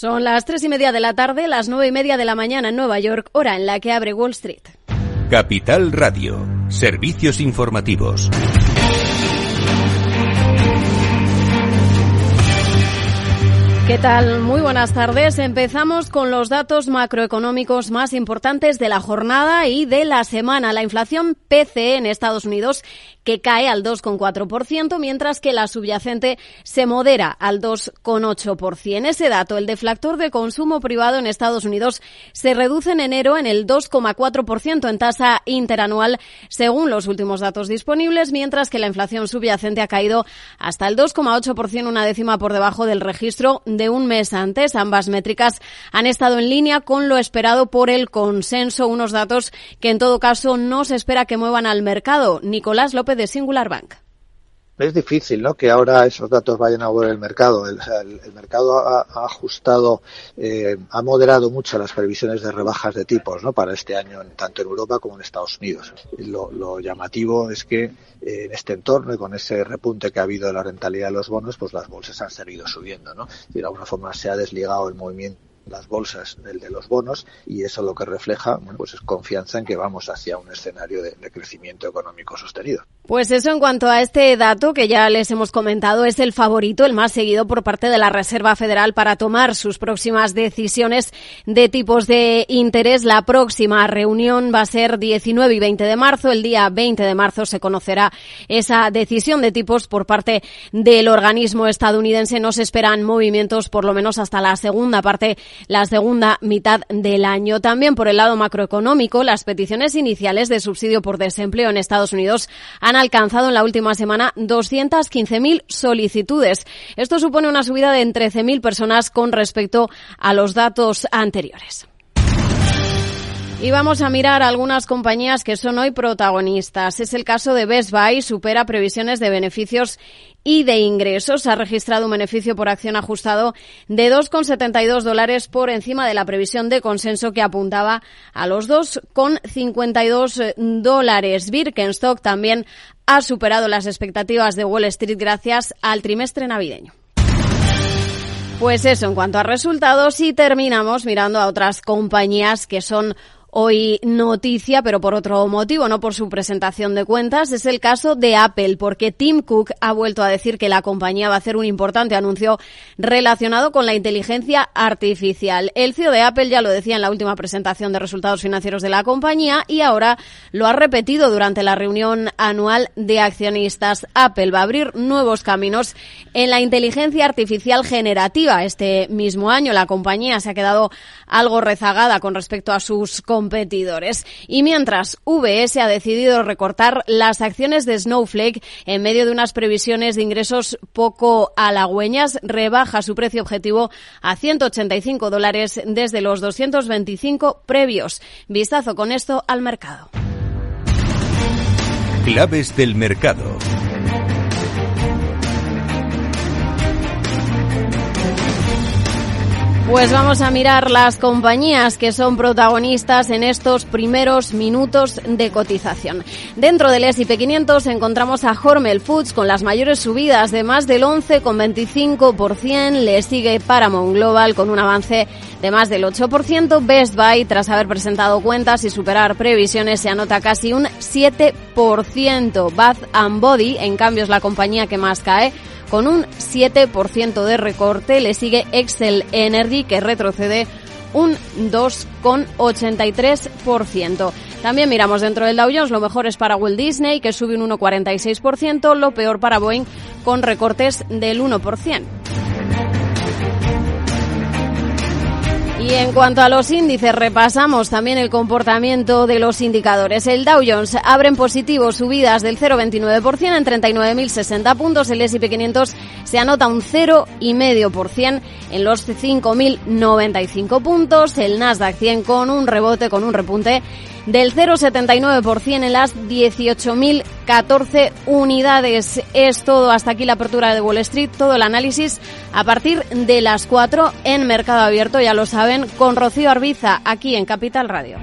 Son las tres y media de la tarde, las nueve y media de la mañana en Nueva York, hora en la que abre Wall Street. Capital Radio, servicios informativos. ¿Qué tal? Muy buenas tardes. Empezamos con los datos macroeconómicos más importantes de la jornada y de la semana. La inflación PCE en Estados Unidos que cae al 2,4%, mientras que la subyacente se modera al 2,8%. Ese dato, el deflactor de consumo privado en Estados Unidos, se reduce en enero en el 2,4% en tasa interanual, según los últimos datos disponibles, mientras que la inflación subyacente ha caído hasta el 2,8%, una décima por debajo del registro un mes antes. Ambas métricas han estado en línea con lo esperado por el consenso, unos datos que en todo caso no se espera que muevan al mercado. Nicolás López de Singular Bank es difícil ¿no? que ahora esos datos vayan a volver el mercado. El, mercado ha, ajustado, eh, ha moderado mucho las previsiones de rebajas de tipos ¿no? para este año, tanto en Europa como en Estados Unidos. Lo, llamativo es que eh, en este entorno y con ese repunte que ha habido de la rentabilidad de los bonos, pues las bolsas han seguido subiendo. ¿no? Y de alguna forma se ha desligado el movimiento las bolsas del de los bonos y eso lo que refleja pues es confianza en que vamos hacia un escenario de crecimiento económico sostenido. Pues eso en cuanto a este dato que ya les hemos comentado, es el favorito, el más seguido por parte de la Reserva Federal para tomar sus próximas decisiones de tipos de interés. La próxima reunión va a ser 19 y 20 de marzo. El día 20 de marzo se conocerá esa decisión de tipos por parte del organismo estadounidense. No se esperan movimientos por lo menos hasta la segunda parte, la segunda mitad del año. También por el lado macroeconómico, las peticiones iniciales de subsidio por desempleo en Estados Unidos han alcanzado en la última semana 215.000 solicitudes. Esto supone una subida de 13.000 personas con respecto a los datos anteriores. Y vamos a mirar algunas compañías que son hoy protagonistas. Es el caso de Best Buy, supera previsiones de beneficios y de ingresos. Ha registrado un beneficio por acción ajustado de 2,72 dólares por encima de la previsión de consenso que apuntaba a los 2,52 dólares. Birkenstock también ha superado las expectativas de Wall Street gracias al trimestre navideño. Pues eso, en cuanto a resultados, y terminamos mirando a otras compañías que son hoy noticia, pero por otro motivo, no por su presentación de cuentas, es el caso de Apple, porque Tim Cook ha vuelto a decir que la compañía va a hacer un importante anuncio relacionado con la inteligencia artificial. El CEO de Apple ya lo decía en la última presentación de resultados financieros de la compañía y ahora lo ha repetido durante la reunión anual de accionistas. Apple va a abrir nuevos caminos en la inteligencia artificial generativa. Este mismo año la compañía se ha quedado algo rezagada con respecto a sus competidores. Y mientras VS ha decidido recortar las acciones de Snowflake en medio de unas previsiones de ingresos poco halagüeñas, rebaja su precio objetivo a 185 dólares desde los 225 previos. Vistazo con esto al mercado. Claves del mercado. Pues vamos a mirar las compañías que son protagonistas en estos primeros minutos de cotización. Dentro del S&P 500 encontramos a Hormel Foods con las mayores subidas de más del 11,25%. Le sigue Paramount Global con un avance de más del 8%. Best Buy, tras haber presentado cuentas y superar previsiones, se anota casi un 7%. Bath and Body, en cambio, es la compañía que más cae con un 7% de recorte. Le sigue Excel Energy que retrocede un 2,83%. También miramos dentro del Dow Jones, lo mejor es para Walt Disney, que sube un 1,46%, lo peor para Boeing, con recortes del 1%. Y en cuanto a los índices, repasamos también el comportamiento de los indicadores. El Dow Jones abre en positivo subidas del 0,29% en 39.060 puntos. El S&P 500 se anota un 0,5% en los 5.095 puntos. El Nasdaq 100 con un rebote, con un repunte del 0,79% en las 18.014 unidades. Es todo hasta aquí la apertura de Wall Street, todo el análisis a partir de las 4 en Mercado Abierto, ya lo saben, con Rocío Arbiza aquí en Capital Radio.